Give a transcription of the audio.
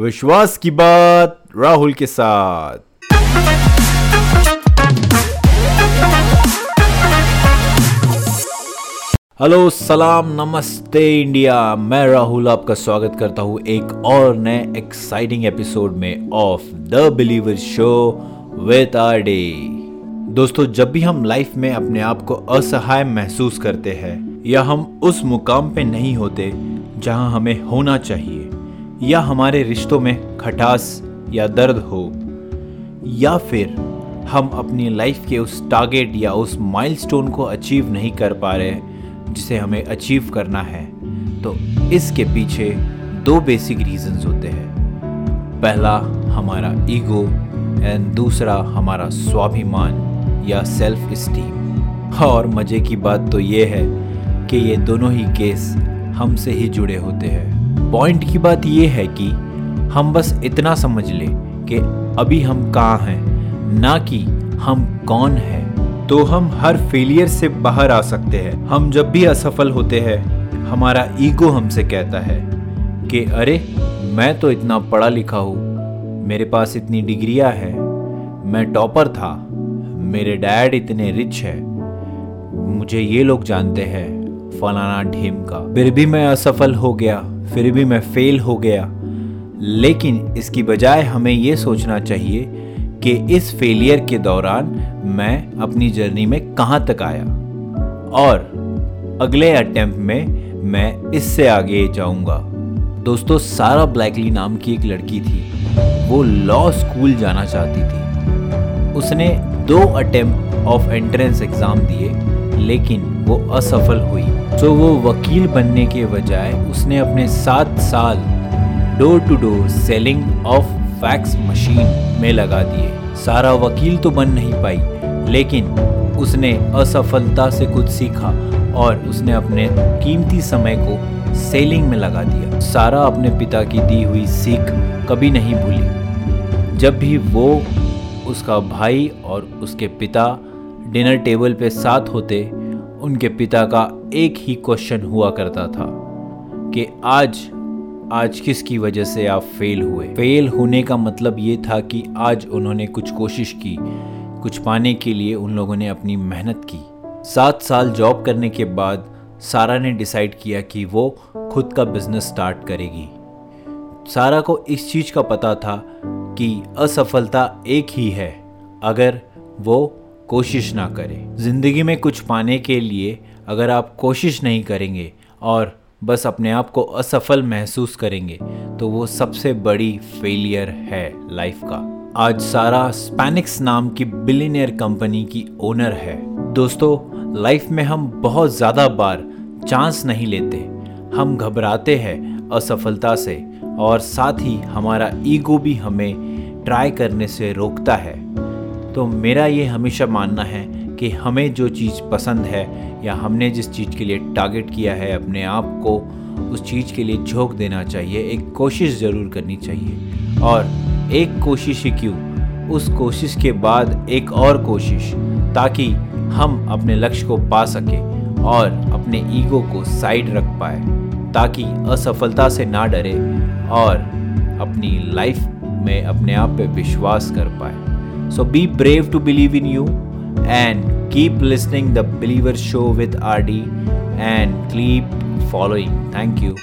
विश्वास की बात राहुल के साथ। हेलो, सलाम, नमस्ते इंडिया। मैं राहुल, आपका स्वागत करता हूँ एक और नए एक्साइटिंग एपिसोड में of the believer show with R day दोस्तों, जब भी हम लाइफ में अपने आप को असहाय महसूस करते हैं, या हम उस मुकाम पे नहीं होते जहाँ हमें होना चाहिए या हमारे रिश्तों में खटास या दर्द हो, या फिर हम अपनी लाइफ के उस टारगेट या उस माइलस्टोन को अचीव नहीं कर पा रहे जिसे हमें अचीव करना है तो इसके पीछे दो बेसिक रीजंस होते हैं। पहला हमारा ईगो एंड दूसरा हमारा स्वाभिमान या सेल्फ स्टीम और मज़े की बात तो ये है कि ये दोनों ही केस हमसे ही जुड़े होते हैं। पॉइंट की बात यह है कि हम बस इतना समझ लें कि अभी हम कहाँ हैं, ना कि हम कौन हैं। तो हम हर फेलियर से बाहर आ सकते हैं। हम जब भी असफल होते हैं, हमारा ईगो हमसे कहता है कि, अरे, मैं तो इतना पढ़ा लिखा हूँ, मेरे पास इतनी डिग्रियाँ है, मैं टॉपर था, मेरे डैड इतने रिच है, मुझे ये लोग जानते हैं, फलाना ढीम का। फिर भी मैं असफल हो गया फिर भी मैं फेल हो गया। लेकिन इसकी बजाय हमें ये सोचना चाहिए कि इस फेलियर के दौरान मैं अपनी जर्नी में कहाँ तक आया। और अगले अटेम्प्ट में मैं इससे आगे जाऊँगा। दोस्तों, सारा ब्लैकली नाम की एक लड़की थी। वो लॉ स्कूल जाना चाहती थी। उसने दो अटेम्प्ट ऑफ़ एंट्रेंस एग्ज़ाम दिए, लेकिन वो असफल हुई। तो वो वकील बनने के बजाय उसने अपने सात साल door to door selling of fax machine में लगा दिए। सारा वकील तो बन नहीं पाई, लेकिन उसने असफलता से कुछ सीखा और उसने अपने कीमती समय को सेलिंग में लगा दिया। सारा अपने पिता की दी हुई सीख कभी नहीं भूली। जब भी वो उसका भाई और उसके पिता डिनर टेबल पे साथ होते उनके पिता का एक ही क्वेश्चन हुआ करता था कि आज आज किसकी वजह से आप फेल हुए? फेल होने का मतलब ये था कि आज उन्होंने कुछ कोशिश की, कुछ पाने के लिए उन लोगों ने अपनी मेहनत की। सात साल जॉब करने के बाद सारा ने डिसाइड किया कि वो खुद का बिज़नेस स्टार्ट करेगी। सारा को इस चीज़ का पता था कि असफलता एक ही है। अगर वो कोशिश ना करें। ज़िंदगी में कुछ पाने के लिए अगर आप कोशिश नहीं करेंगे और बस अपने आप को असफल महसूस करेंगे तो वो सबसे बड़ी फेलियर है लाइफ का। आज सारा स्पैनिक्स नाम की बिलीनियर कंपनी की ओनर है। दोस्तों लाइफ में हम बहुत ज़्यादा बार चांस नहीं लेते। हम घबराते हैं असफलता से और साथ ही हमारा ईगो भी हमें ट्राई करने से रोकता है। तो मेरा ये हमेशा मानना है कि हमें जो चीज़ पसंद है या हमने जिस चीज़ के लिए टारगेट किया है, अपने आप को उस चीज़ के लिए झोंक देना चाहिए, एक कोशिश ज़रूर करनी चाहिए। और एक कोशिश ही क्यों? उस कोशिश के बाद एक और कोशिश, ताकि हम अपने लक्ष्य को पा सकें और अपने ईगो को साइड रख पाए, ताकि असफलता से ना डरे और अपनी लाइफ में अपने आप पे विश्वास कर पाए। So be brave to believe in you and keep listening the Believer Show with RD and keep following. Thank you.